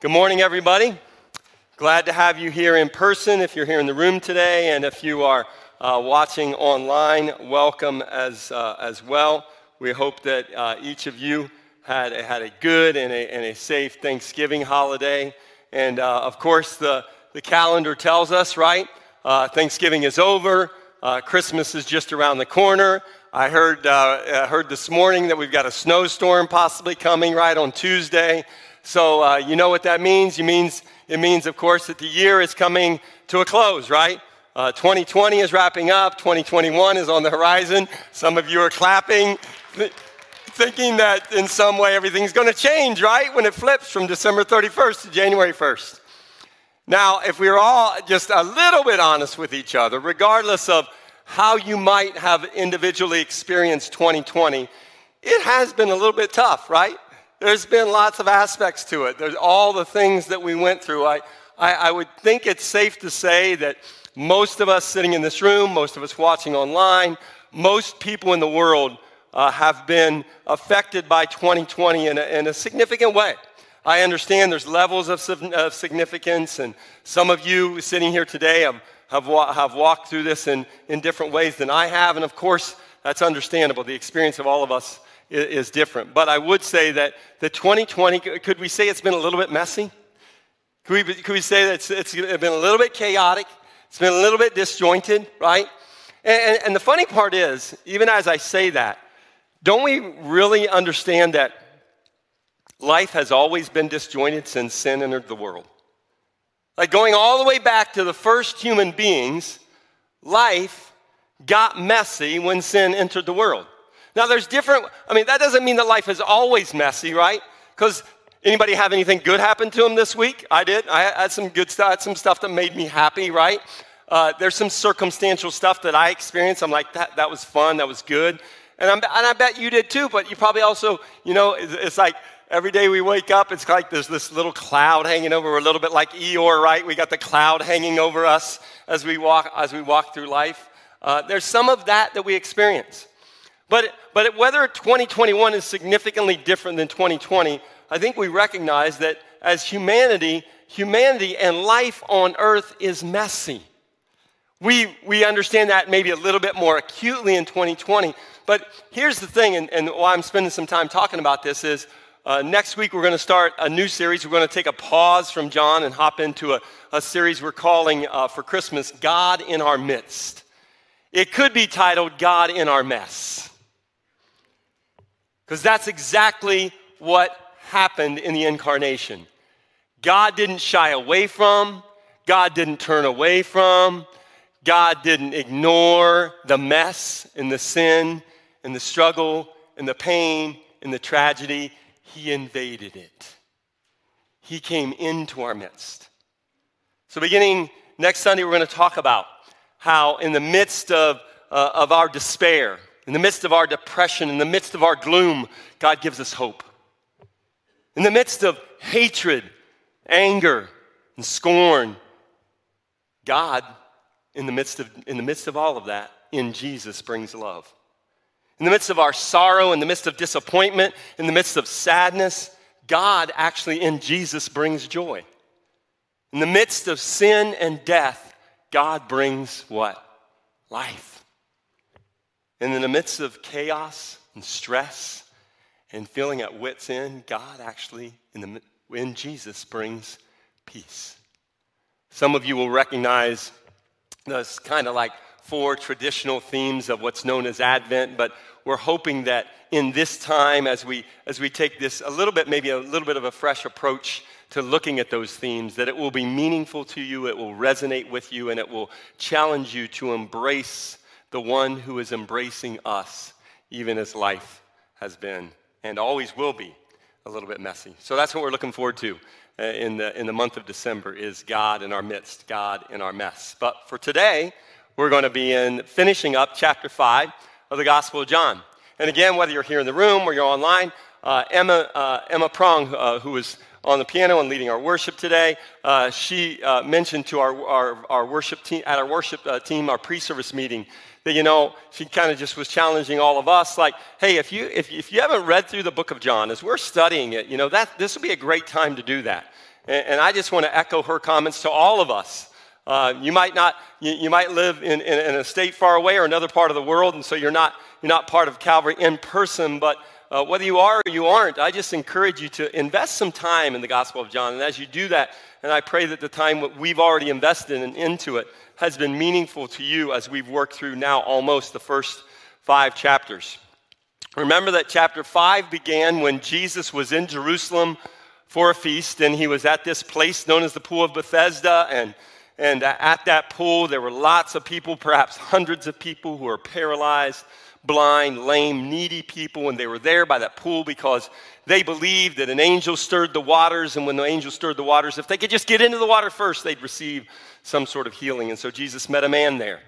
Good morning, everybody. Glad to have you here in person if you're here in the room today, and if you are uh, watching online, welcome as, uh, as well. We hope that uh, each of you had, had a good and a, and a safe Thanksgiving holiday. And uh, of course, the, the calendar tells us, right? Uh, Thanksgiving is over, uh, Christmas is just around the corner. I heard, I heard this morning that we've got a snowstorm possibly coming right on Tuesday. So uh, you know what that means? It means, it means, of course, that the year is coming to a close, right? Uh, 2020 is wrapping up. 2021 is on the horizon. Some of you are clapping, th- thinking that in some way everything's going to change, right? When it flips from December 31st to January 1st. Now, if we're all just a little bit honest with each other, regardless of how you might have individually experienced 2020, it has been a little bit tough, right? There's been lots of aspects to it. There's all the things that we went through. I, I, I, would think it's safe to say that most of us sitting in this room, most of us watching online, most people in the world uh, have been affected by 2020 in a, in a, significant way. I understand there's levels of, of, significance, and some of you sitting here today have, have, wa- have walked through this in, in different ways than I have, and of course, that's understandable. The experience of all of us is different. But I would say that the 2020, could we say it's been a little bit messy? Could we, could we say that it's, it's been a little bit chaotic? It's been a little bit disjointed, right? And, and the funny part is, even as I say that, don't we really understand that life has always been disjointed since sin entered the world? Like going all the way back to the first human beings, life got messy when sin entered the world. Now, there's different, I mean, that doesn't mean that life is always messy, right? Because anybody have anything good happen to them this week? I did. I had some good stuff, had some stuff that made me happy, right? Uh, there's some circumstantial stuff that I experienced. I'm like, that, that was fun, that was good. And, and i bet you did too, but you probably also, you know, it's, it's like every day we wake up, it's like there's this little cloud hanging over. We're a little bit like Eeyore, right? We got the cloud hanging over us as we walk, as we walk through life. Uh, there's some of that that we experience. But, but whether 2021 is significantly different than 2020, I think we recognize that as humanity, humanity and life on earth is messy. We, we understand that maybe a little bit more acutely in 2020. But here's the thing, and, and why I'm spending some time talking about this is uh, next week we're going to start a new series. We're going to take a pause from John and hop into a, a series we're calling uh, for Christmas God in Our Midst. It could be titled God in Our Mess. Because that's exactly what happened in the incarnation. God didn't shy away from, God didn't turn away from, God didn't ignore the mess and the sin and the struggle and the pain and the tragedy. He invaded it. He came into our midst. So, beginning next Sunday, we're going to talk about how, in the midst of, uh, of our despair, in the midst of our depression, in the midst of our gloom, God gives us hope. In the midst of hatred, anger, and scorn, God, in the midst of, in the midst of all of that, in Jesus brings love. In the midst of our sorrow, in the midst of disappointment, in the midst of sadness, God actually in Jesus brings joy. In the midst of sin and death, God brings what? Life. And in the midst of chaos and stress and feeling at wits' end, God actually, in, the, in Jesus, brings peace. Some of you will recognize those kind of like four traditional themes of what's known as Advent, but we're hoping that in this time, as we, as we take this a little bit, maybe a little bit of a fresh approach to looking at those themes, that it will be meaningful to you, it will resonate with you, and it will challenge you to embrace the one who is embracing us, even as life has been and always will be a little bit messy. So that's what we're looking forward to uh, in, the, in the month of December is God in our midst, God in our mess. But for today, we're going to be in finishing up chapter 5 of the Gospel of John. And again, whether you're here in the room or you're online, uh, Emma, uh, Emma Prong, uh, who is on the piano and leading our worship today. Uh, she uh, mentioned to our, our, our, worship team, at our worship team, our pre service meeting, that, you know, she kind of just was challenging all of us like, hey, if you, if, if you haven't read through the book of John, as we're studying it, you know, that, this would be a great time to do that. And, and I just want to echo her comments to all of us. Uh, you might not, you, you might live in, in, in, a state far away or another part of the world, and so you're not, you're not part of Calvary in person, but uh, whether you are or you aren't, I just encourage you to invest some time in the Gospel of John. And as you do that, and I pray that the time we've already invested in, into it has been meaningful to you as we've worked through now almost the first five chapters. Remember that chapter 5 began when Jesus was in Jerusalem for a feast, and he was at this place known as the Pool of Bethesda. And, and at that pool, there were lots of people, perhaps hundreds of people who were paralyzed blind, lame, needy people, and they were there by that pool because they believed that an angel stirred the waters, and when the angel stirred the waters, if they could just get into the water first, they'd receive some sort of healing. And so Jesus met a man there.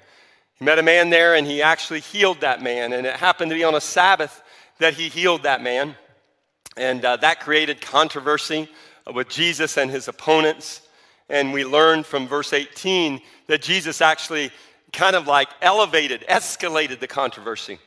He met a man there, and he actually healed that man, and it happened to be on a Sabbath that he healed that man. And uh, that created controversy with Jesus and his opponents. And we learn from verse 18 that Jesus actually kind of like elevated, escalated the controversy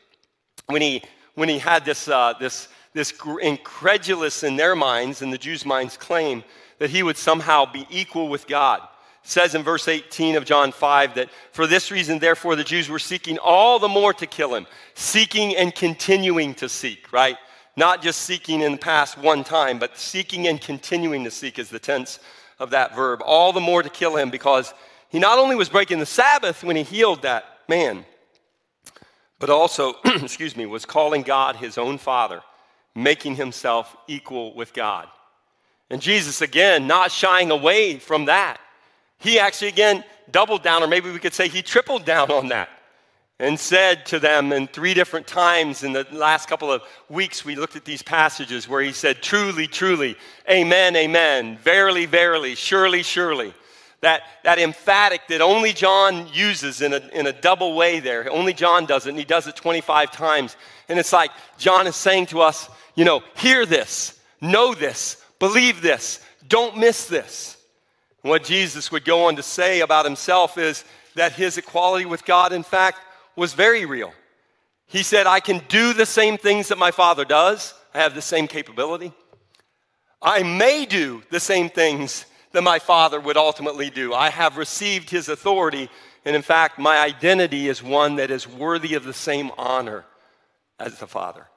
when he, when he had this, uh, this, this incredulous in their minds, in the Jews' minds, claim that he would somehow be equal with God. It says in verse 18 of John 5 that for this reason, therefore, the Jews were seeking all the more to kill him, seeking and continuing to seek, right? Not just seeking in the past one time, but seeking and continuing to seek is the tense of that verb. All the more to kill him because he not only was breaking the Sabbath when he healed that man, but also, excuse me, was calling God his own Father, making himself equal with God. And Jesus, again, not shying away from that. He actually, again, doubled down, or maybe we could say he tripled down on that and said to them in three different times in the last couple of weeks we looked at these passages where he said truly truly amen amen verily verily surely surely that, that emphatic that only John uses in a, in a double way there. Only John does it, and he does it 25 times. And it's like John is saying to us, you know, hear this, know this, believe this, don't miss this. And what Jesus would go on to say about himself is that his equality with God, in fact, was very real. He said, I can do the same things that my Father does, I have the same capability. I may do the same things that my Father would ultimately do. I have received His authority, and in fact, my identity is one that is worthy of the same honor as the Father.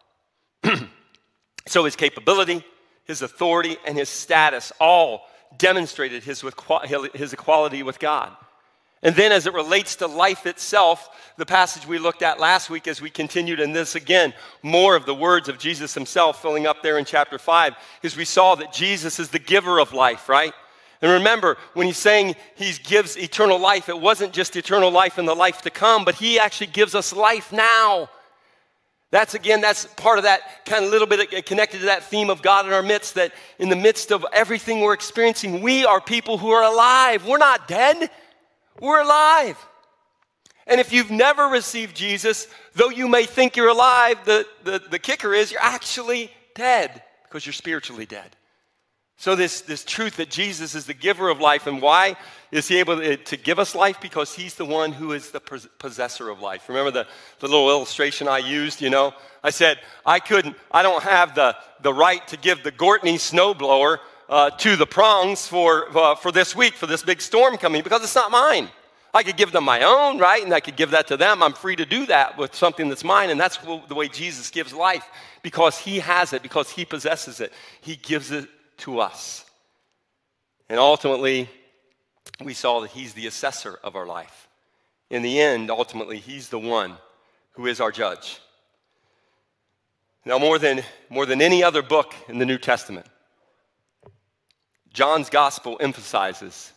so His capability, His authority, and His status all demonstrated his, his equality with God. And then, as it relates to life itself, the passage we looked at last week, as we continued in this again, more of the words of Jesus himself filling up there in chapter 5, is we saw that Jesus is the giver of life, right? And remember, when he's saying he gives eternal life, it wasn't just eternal life in the life to come, but he actually gives us life now. That's again, that's part of that kind of little bit connected to that theme of God in our midst, that in the midst of everything we're experiencing, we are people who are alive. We're not dead, we're alive. And if you've never received Jesus, though you may think you're alive, the, the, the kicker is you're actually dead because you're spiritually dead. So, this, this truth that Jesus is the giver of life, and why is he able to, give us life? Because he's the one who is the possessor of life. Remember the, the little illustration I used? You know, I said, I couldn't, I don't have the, the right to give the Gortney snowblower uh, to the prongs for, uh, for this week, for this big storm coming, because it's not mine. I could give them my own, right? And I could give that to them. I'm free to do that with something that's mine. And that's the way Jesus gives life because he has it, because he possesses it. He gives it to us. And ultimately, we saw that He's the assessor of our life. In the end, ultimately, He's the one who is our judge. Now, more than, more than any other book in the New Testament, John's gospel emphasizes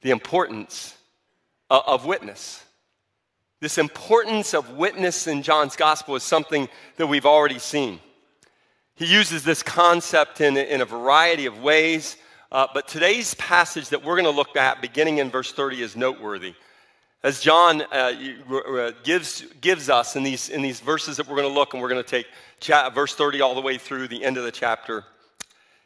the importance of, of witness. This importance of witness in John's gospel is something that we've already seen. He uses this concept in, in a variety of ways, uh, but today's passage that we're going to look at, beginning in verse 30, is noteworthy. As John uh, gives, gives us in these, in these verses that we're going to look, and we're going to take cha- verse 30 all the way through the end of the chapter,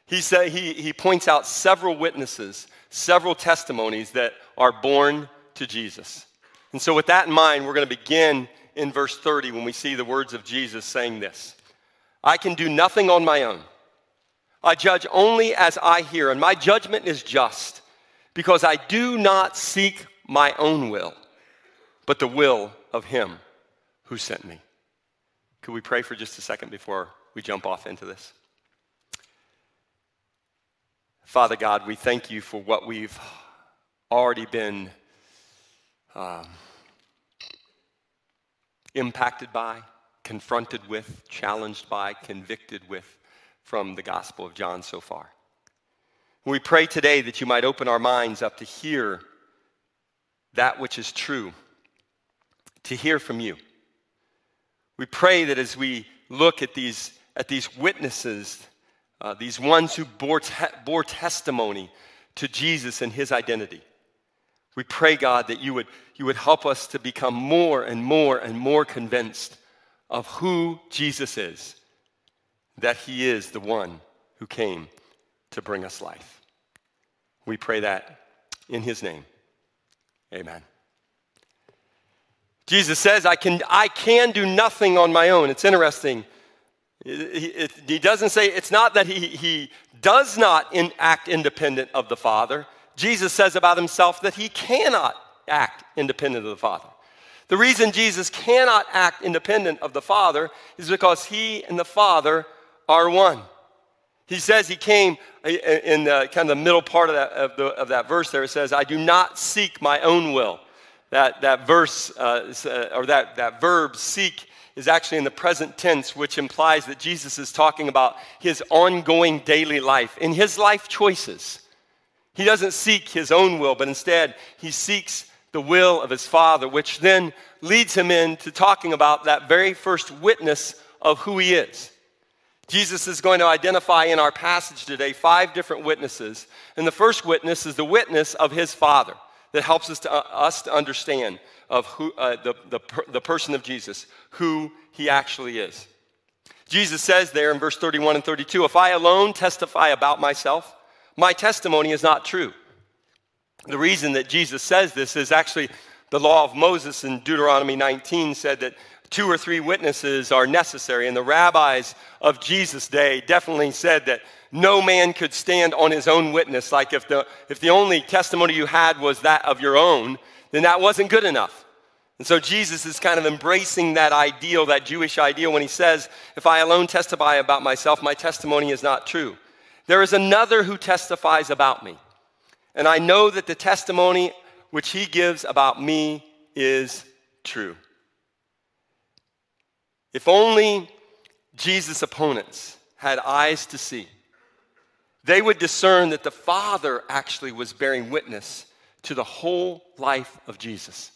he, say, he, he points out several witnesses, several testimonies that are born to Jesus. And so, with that in mind, we're going to begin in verse 30 when we see the words of Jesus saying this I can do nothing on my own. I judge only as I hear, and my judgment is just, because I do not seek my own will, but the will of him who sent me. Could we pray for just a second before we jump off into this? Father God, we thank you for what we've already been um, impacted by, confronted with, challenged by, convicted with from the Gospel of John so far. We pray today that you might open our minds up to hear that which is true, to hear from you. We pray that as we look at these, at these witnesses, uh, these ones who bore, te- bore testimony to Jesus and his identity, we pray, God, that you would, you would help us to become more and more and more convinced of who Jesus is, that he is the one who came to bring us life. We pray that in his name. Amen. Jesus says, I can, I can do nothing on my own. It's interesting. He, doesn't say, it's not that he, he does not in, act independent of the Father. Jesus says about himself that he cannot act independent of the Father. The reason Jesus cannot act independent of the Father is because he and the Father are one. He says he came uh, in the, kind of the middle part of that, of, the, of that verse there. It says, I do not seek my own will. That, that verse, uh, uh, or that, that verb, seek, is actually in the present tense, which implies that Jesus is talking about his ongoing daily life, in his life choices. He doesn't seek his own will, but instead he seeks the will of his Father, which then leads him into talking about that very first witness of who he is. Jesus is going to identify in our passage today five different witnesses. And the first witness is the witness of his Father that helps us to, uh, us to understand of who, uh, the, the, the person of Jesus, who he actually is. Jesus says there in verse 31 and 32 If I alone testify about myself, my testimony is not true. The reason that Jesus says this is actually the law of Moses in Deuteronomy 19 said that two or three witnesses are necessary. And the rabbis of Jesus' day definitely said that no man could stand on his own witness. Like if the, if the only testimony you had was that of your own, then that wasn't good enough. And so Jesus is kind of embracing that ideal, that Jewish ideal, when he says, If I alone testify about myself, my testimony is not true. There is another who testifies about me. And I know that the testimony which he gives about me is true. If only Jesus' opponents had eyes to see, they would discern that the Father actually was bearing witness to the whole life of Jesus.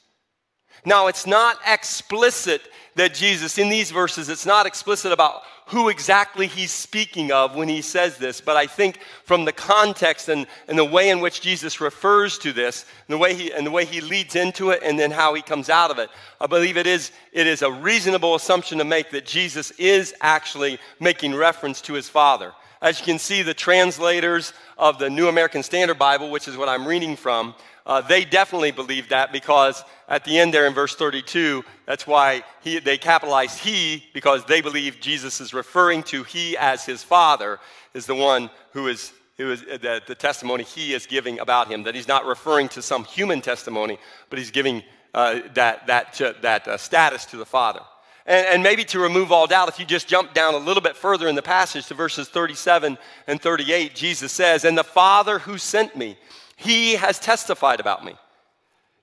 Now, it's not explicit that Jesus, in these verses, it's not explicit about who exactly he's speaking of when he says this, but I think from the context and, and the way in which Jesus refers to this, and the, way he, and the way he leads into it, and then how he comes out of it, I believe it is, it is a reasonable assumption to make that Jesus is actually making reference to his Father. As you can see, the translators of the New American Standard Bible, which is what I'm reading from, uh, they definitely believe that because at the end there in verse 32, that's why he, they capitalized he because they believe Jesus is referring to he as his father is the one who is, who is the, the testimony he is giving about him. That he's not referring to some human testimony, but he's giving uh, that, that, uh, that uh, status to the father. And, and, maybe to remove all doubt, if you just jump down a little bit further in the passage to verses 37 and 38, Jesus says, And the Father who sent me, he has testified about me.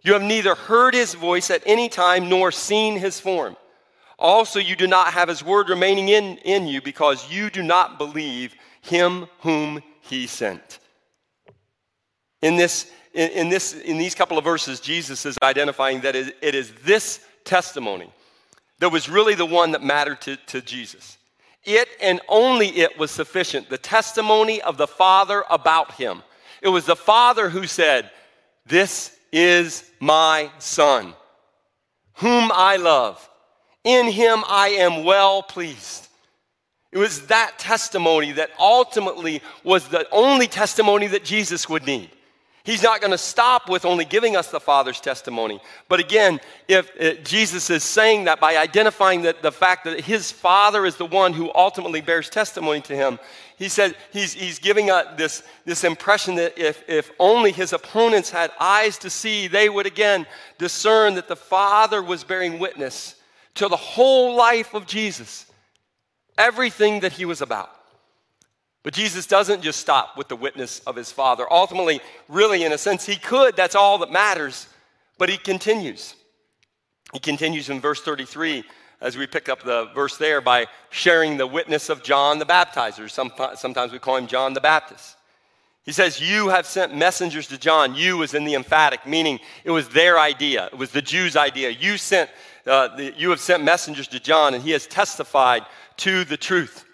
You have neither heard his voice at any time nor seen his form. Also, you do not have his word remaining in, in you because you do not believe him whom he sent. In, this, in, in, this, in these couple of verses, Jesus is identifying that it is this testimony that was really the one that mattered to, to Jesus. It and only it was sufficient. The testimony of the Father about him. It was the Father who said, This is my Son, whom I love. In him I am well pleased. It was that testimony that ultimately was the only testimony that Jesus would need. He's not going to stop with only giving us the Father's testimony. But again, if it, uh, Jesus is saying that by identifying that the fact that his Father is the one who ultimately bears testimony to him, he said he's, he's giving us this, this impression that if, if only his opponents had eyes to see, they would again discern that the Father was bearing witness to the whole life of Jesus, everything that he was about. But Jesus doesn't just stop with the witness of his Father. Ultimately, really, in a sense, he could. That's all that matters. But he continues. He continues in verse 33 as we pick up the verse there by sharing the witness of John the Baptizer. Sometimes we call him John the Baptist. He says, You have sent messengers to John. You was in the emphatic, meaning it was their idea, it was the Jews' idea. You, sent, uh, the, you have sent messengers to John, and he has testified to the truth.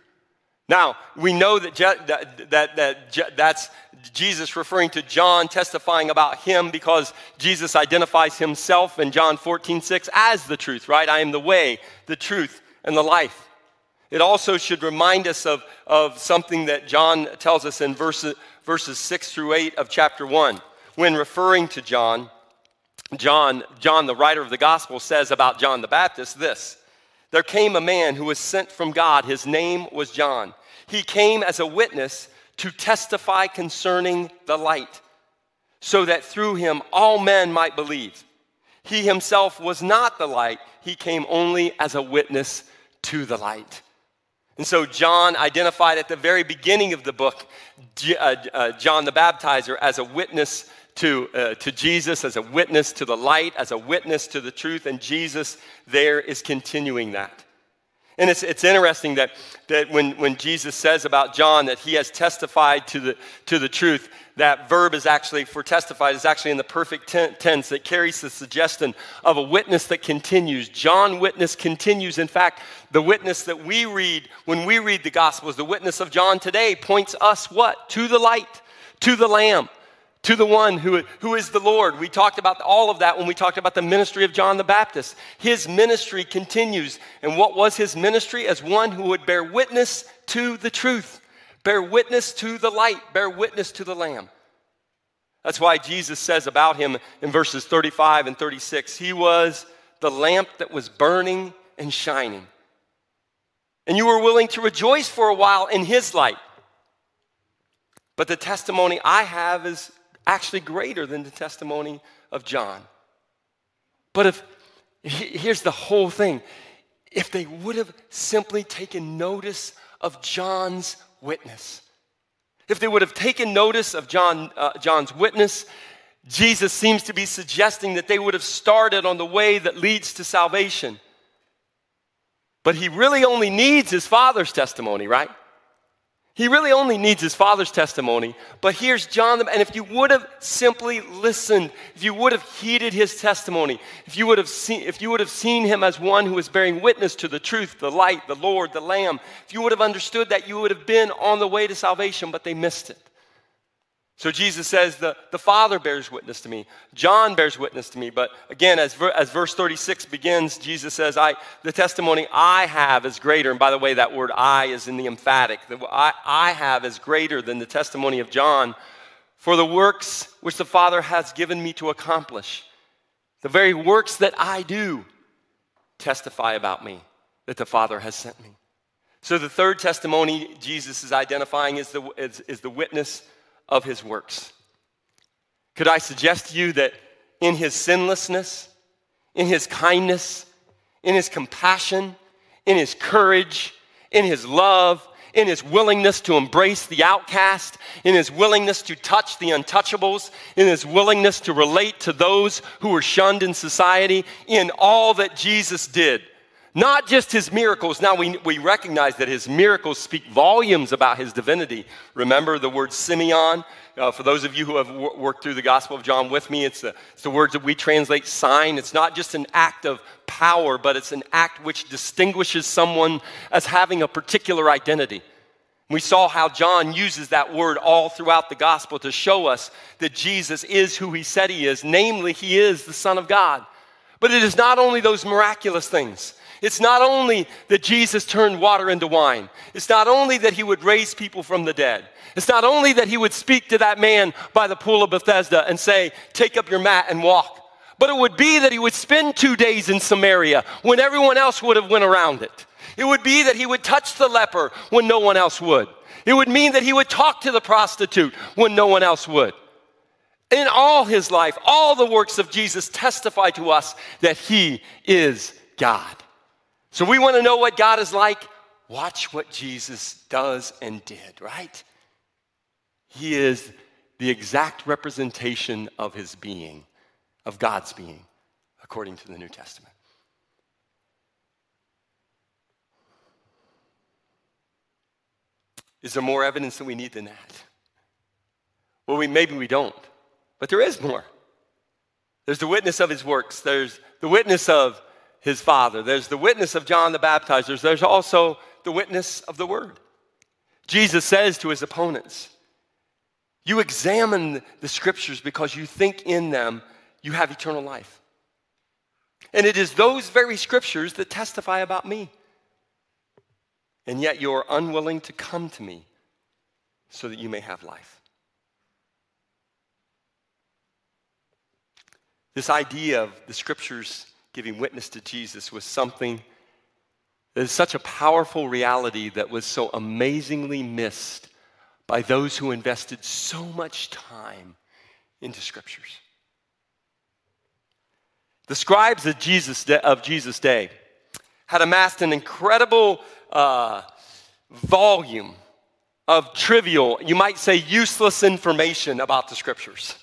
Now, we know that, that, that, that that's Jesus referring to John testifying about him because Jesus identifies himself in John 14, 6 as the truth, right? I am the way, the truth, and the life. It also should remind us of, of something that John tells us in verses, verses 6 through 8 of chapter 1. When referring to John, John, John, the writer of the gospel, says about John the Baptist this there came a man who was sent from God. His name was John. He came as a witness to testify concerning the light, so that through him all men might believe. He himself was not the light, he came only as a witness to the light. And so, John identified at the very beginning of the book uh, uh, John the Baptizer as a witness to, uh, to Jesus, as a witness to the light, as a witness to the truth, and Jesus there is continuing that. And it's, it's interesting that, that when, when Jesus says about John that he has testified to the, to the truth, that verb is actually, for testified, is actually in the perfect tense that carries the suggestion of a witness that continues. John witness continues. In fact, the witness that we read when we read the Gospels, the witness of John today, points us what? To the light, to the Lamb to the one who, who is the Lord. We talked about all of that when we talked about the ministry of John the Baptist. His ministry continues. And what was his ministry? As one who would bear witness to the truth, bear witness to the light, bear witness to the Lamb. That's why Jesus says about him in verses 35 and 36 He was the lamp that was burning and shining. And you were willing to rejoice for a while in his light. But the testimony I have is actually greater than the testimony of John. But if, here's the whole thing if they would have simply taken notice of John's witness, if they would have taken notice of John, uh, John's witness, Jesus seems to be suggesting that they would have started on the way that leads to salvation. But he really only needs his father's testimony, right? He really only needs his father's testimony. But here's John, and if you would have simply listened, if you would have heeded his testimony, if you would have seen, if you would have seen him as one who is bearing witness to the truth, the light, the Lord, the Lamb, if you would have understood that, you would have been on the way to salvation, but they missed it. So Jesus says, the, the Father bears witness to me. John bears witness to me. But again, as, ver, as verse 36 begins, Jesus says, I, the testimony I have is greater. And by the way, that word I is in the emphatic. The I, I have is greater than the testimony of John. For the works which the Father has given me to accomplish, the very works that I do, testify about me, that the Father has sent me. So the third testimony Jesus is identifying is the, is, is the witness of his works. Could I suggest to you that in his sinlessness, in his kindness, in his compassion, in his courage, in his love, in his willingness to embrace the outcast, in his willingness to touch the untouchables, in his willingness to relate to those who were shunned in society, in all that Jesus did. Not just his miracles. Now, we, we recognize that his miracles speak volumes about his divinity. Remember the word semeion? Uh, for those of you who have w- worked through the Gospel of John with me, it's the, it's the words that we translate sign. It's not just an act of power, but it's an act which distinguishes someone as having a particular identity. We saw how John uses that word all throughout the gospel to show us that Jesus is who he said he is, namely, he is the Son of God. But it is not only those miraculous things. It's not only that Jesus turned water into wine. It's not only that he would raise people from the dead. It's not only that he would speak to that man by the pool of Bethesda and say, Take up your mat and walk. But it would be that he would spend two days in Samaria when everyone else would have went around it. It would be that he would touch the leper when no one else would. It would mean that he would talk to the prostitute when no one else would. In all his life, all the works of Jesus testify to us that he is God. So we want to know what God is like. Watch what Jesus does and did, right? He is the exact representation of his being, of God's being, according to the New Testament. Is there more evidence that we need than that? Well, we, maybe we don't, but there is more. There's the witness of his works, there's the witness of his father, there's the witness of John the Baptizer, there's also the witness of the word. Jesus says to his opponents, You examine the scriptures because you think in them you have eternal life. And it is those very scriptures that testify about me and yet you're unwilling to come to me so that you may have life. This idea of the scriptures giving witness to Jesus was something that is such a powerful reality that was so amazingly missed by those who invested so much time into scriptures. The scribes of Jesus, of Jesus' day had amassed an incredible uh, volume of trivial, you might say useless information about the scriptures.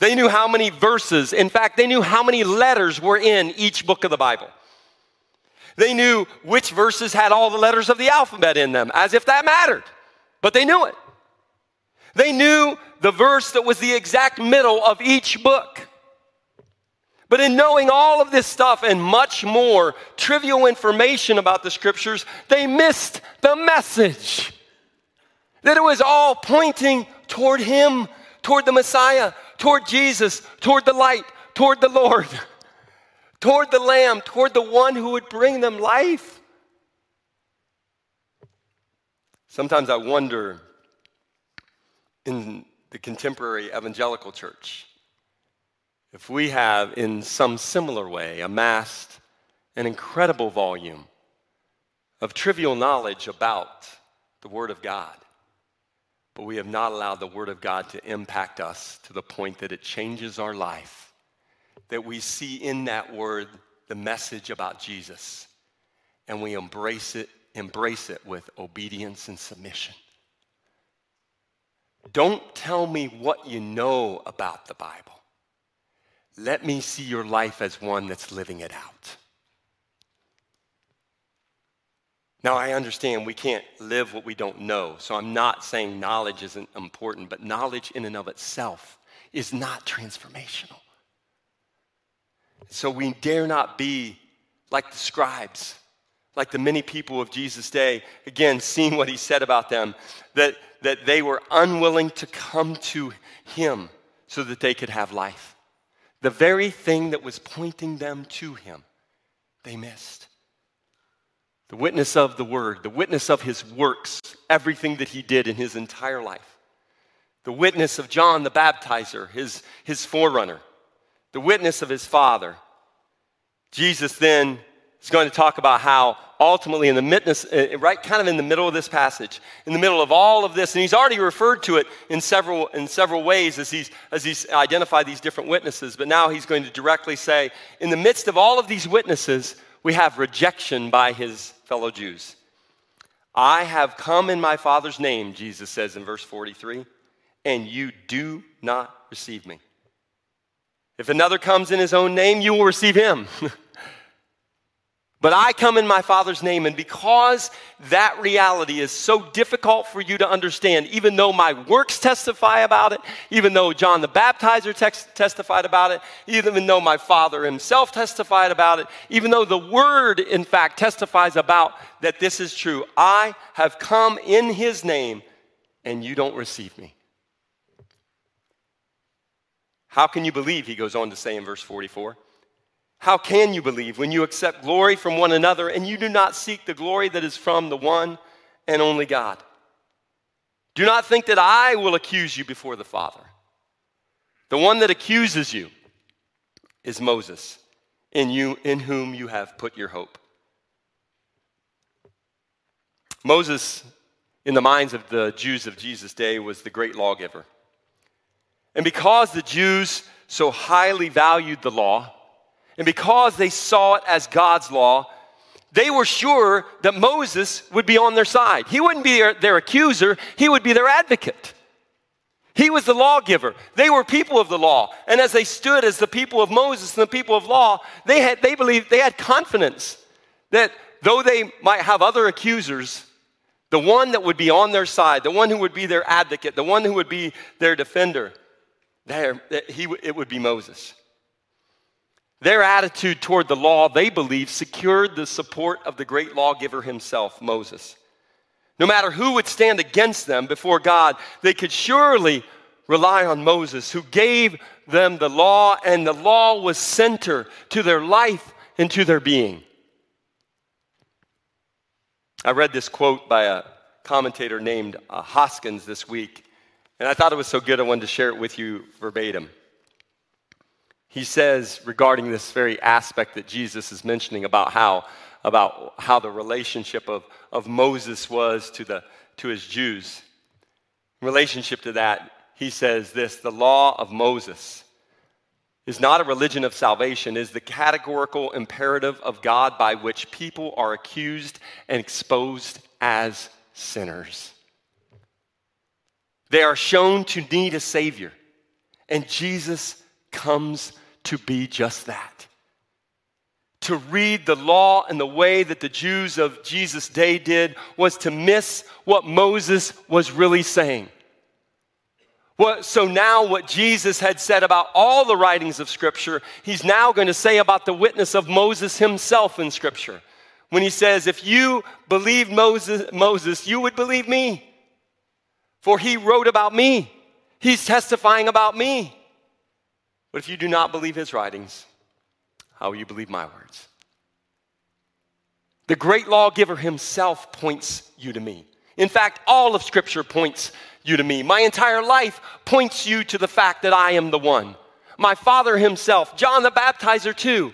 They knew how many verses, in fact, they knew how many letters were in each book of the Bible. They knew which verses had all the letters of the alphabet in them, as if that mattered, but they knew it. They knew the verse that was the exact middle of each book. But in knowing all of this stuff and much more trivial information about the scriptures, they missed the message. That it was all pointing toward Him, toward the Messiah, toward Jesus, toward the light, toward the Lord, toward the Lamb, toward the one who would bring them life. Sometimes I wonder in the contemporary evangelical church if we have, in some similar way, amassed an incredible volume of trivial knowledge about the Word of God, but we have not allowed the Word of God to impact us to the point that it changes our life, that we see in that Word the message about Jesus, and we embrace it, embrace it with obedience and submission. Don't tell me what you know about the Bible. Let me see your life as one that's living it out. Now, I understand we can't live what we don't know, so I'm not saying knowledge isn't important, but knowledge in and of itself is not transformational. So we dare not be like the scribes, like the many people of Jesus' day, again, seeing what he said about them, that, that they were unwilling to come to him so that they could have life. The very thing that was pointing them to him, they missed. The witness of the word, the witness of his works, everything that he did in his entire life. The witness of John the baptizer, his, his forerunner. The witness of his father. Jesus then is going to talk about how ultimately in the midst, uh, right kind of in the middle of this passage, in the middle of all of this, and he's already referred to it in several, in several ways as he's, as he's identified these different witnesses, but now he's going to directly say, in the midst of all of these witnesses, we have rejection by his fellow Jews. I have come in my Father's name, Jesus says in verse 43, and you do not receive me. If another comes in his own name, you will receive him. But I come in my Father's name, and because that reality is so difficult for you to understand, even though my works testify about it, even though John the Baptizer tex- testified about it, even though my Father himself testified about it, even though the Word, in fact, testifies about that this is true, I have come in His name, and you don't receive me. How can you believe, he goes on to say in verse 44? How can you believe when you accept glory from one another and you do not seek the glory that is from the one and only God? Do not think that I will accuse you before the Father. The one that accuses you is Moses, in you in whom you have put your hope. Moses, in the minds of the Jews of Jesus' day, was the great lawgiver. And because the Jews so highly valued the law, and because they saw it as God's law, they were sure that Moses would be on their side. He wouldn't be their, their, accuser, he would be their advocate. He was the lawgiver. They were people of the law. And as they stood as the people of Moses and the people of law, they had they believed they had confidence that though they might have other accusers, the one that would be on their side, the one who would be their advocate, the one who would be their defender, there, he, it would be Moses. Their attitude toward the law, they believed, secured the support of the great lawgiver himself, Moses. No matter who would stand against them before God, they could surely rely on Moses, who gave them the law, and the law was center to their life and to their being. I read this quote by a commentator named uh, Hoskyns this week, and I thought it was so good I wanted to share it with you verbatim. He says regarding this very aspect that Jesus is mentioning about how, about how the relationship of, of Moses was to, the, to his Jews. In relationship to that, he says this the law of Moses is not a religion of salvation, is the categorical imperative of God by which people are accused and exposed as sinners. They are shown to need a Savior, and Jesus comes to be just that. To read the law and the way that the Jews of Jesus' day did was to miss what Moses was really saying. What, so now, what Jesus had said about all the writings of Scripture, he's now going to say about the witness of Moses himself in Scripture. When he says, If you believed Moses, Moses, you would believe me. For he wrote about me, he's testifying about me. But if you do not believe his writings, how will you believe my words? The great lawgiver himself points you to me. In fact, all of Scripture points you to me. My entire life points you to the fact that I am the one. My Father Himself, John the Baptizer, too.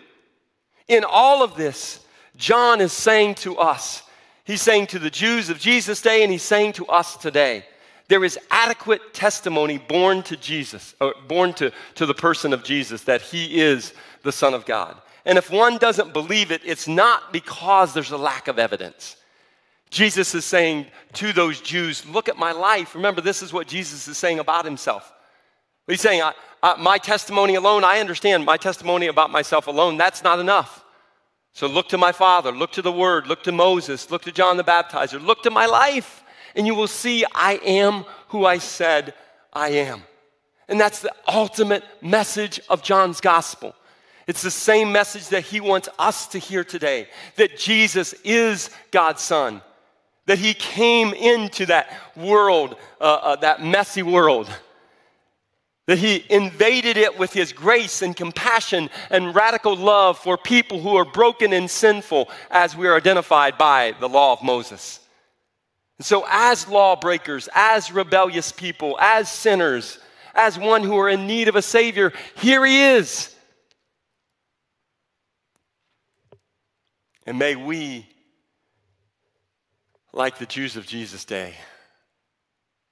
In all of this, John is saying to us, he's saying to the Jews of Jesus' day, and he's saying to us today, there is adequate testimony born to Jesus, or born to, to the person of Jesus, that he is the Son of God. And if one doesn't believe it, it's not because there's a lack of evidence. Jesus is saying to those Jews, Look at my life. Remember, this is what Jesus is saying about himself. He's saying, I, I, My testimony alone, I understand my testimony about myself alone, that's not enough. So look to my Father, look to the Word, look to Moses, look to John the Baptizer, look to my life, and you will see I am who I said I am. And that's the ultimate message of John's gospel. It's the same message that he wants us to hear today that Jesus is God's Son, that he came into that world, uh, uh, that messy world, that he invaded it with his grace and compassion and radical love for people who are broken and sinful, as we are identified by the law of Moses. And so, as lawbreakers, as rebellious people, as sinners, as one who are in need of a Savior, here he is. And may we like the Jews of Jesus' day.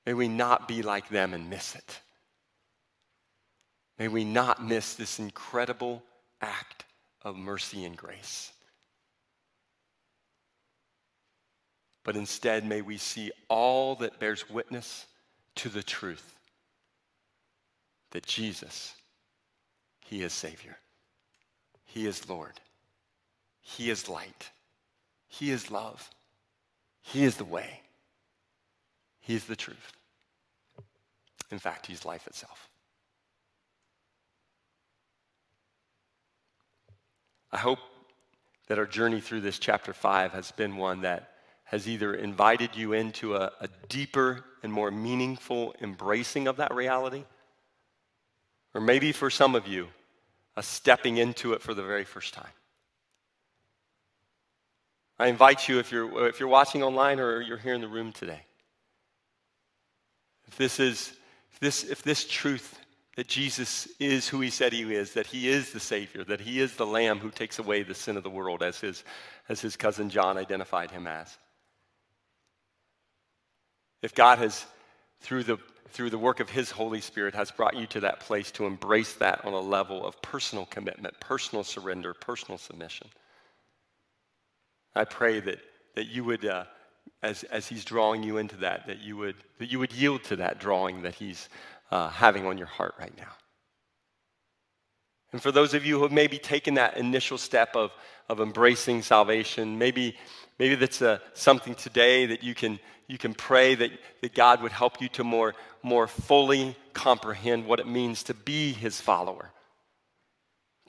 May we not be like them and miss it. May we not miss this incredible act of mercy and grace. But instead, may we see all that bears witness to the truth that Jesus, He is Savior, He is Lord, He is light, He is love. He is the way. He is the truth. In fact, He's life itself. I hope that our journey through this chapter 5 has been one that has either invited you into a, a, deeper and more meaningful embracing of that reality, or maybe for some of you, a stepping into it for the very first time. I invite you, if you're, if you're watching online or you're here in the room today, if this is, if this, if this truth that Jesus is who he said he is, that he is the Savior, that he is the Lamb who takes away the sin of the world, as his, as his cousin John identified him as. If God has, through the, through the work of his Holy Spirit, has brought you to that place to embrace that on a level of personal commitment, personal surrender, personal submission, I pray that, that you would, uh, as, as he's drawing you into that, that you would, that you would yield to that drawing that he's uh, having on your heart right now. And for those of you who have maybe taken that initial step of, of embracing salvation, maybe, maybe that's a, something today that you can, you can pray that, that God would help you to more, more fully comprehend what it means to be his follower,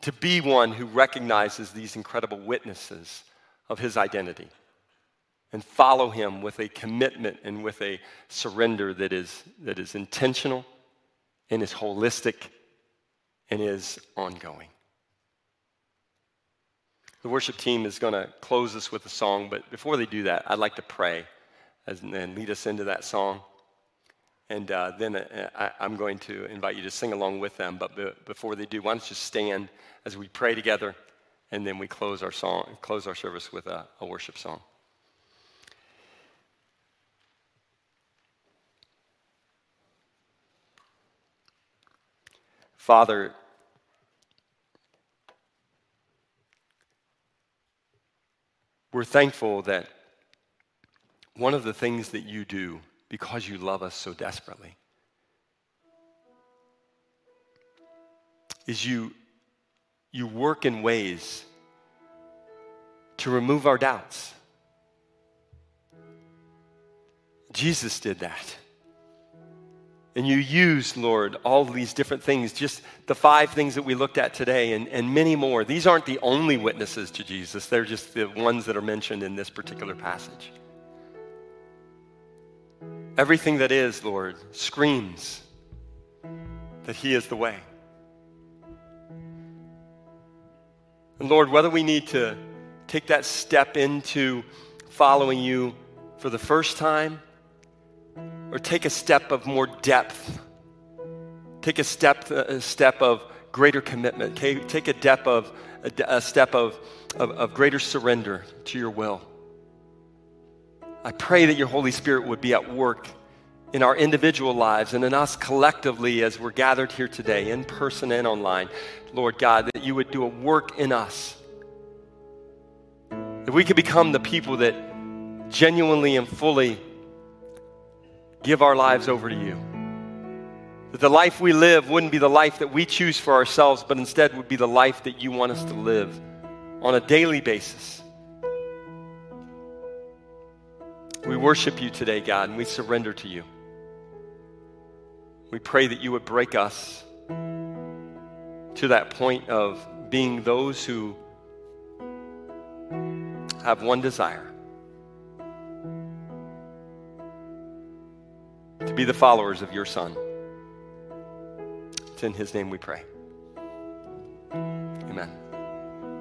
to be one who recognizes these incredible witnesses of his identity and follow him with a commitment and with a surrender that is, that is intentional and is holistic and is ongoing. The worship team is going to close us with a song, but before they do that, I'd like to pray and then lead us into that song. And uh, then uh, I, am going to invite you to sing along with them. But be, before they do, why don't you stand as we pray together, and then we close our song, close our service with a, a worship song. Father, we're thankful that one of the things that you do because you love us so desperately is you, you work in ways to remove our doubts. Jesus did that. And you use, Lord, all these different things, just the five things that we looked at today and, and many more. These aren't the only witnesses to Jesus, they're just the ones that are mentioned in this particular passage. Everything that is, Lord, screams that He is the way. And Lord, whether we need to take that step into following you for the first time or take a step of more depth. Take a step, uh, a step of greater commitment. Take, a, step of, a, a step of, of, of greater surrender to your will. I pray that your Holy Spirit would be at work in our individual lives and in us collectively as we're gathered here today, in person and online. Lord God, that you would do a work in us. That we could become the people that genuinely and fully give our lives over to you. That the life we live wouldn't be the life that we choose for ourselves, but instead would be the life that you want us to live on a daily basis. We worship you today, God, and we surrender to you. We pray that you would break us to that point of being those who have one desire to be the followers of your Son. It's in His name we pray. Amen.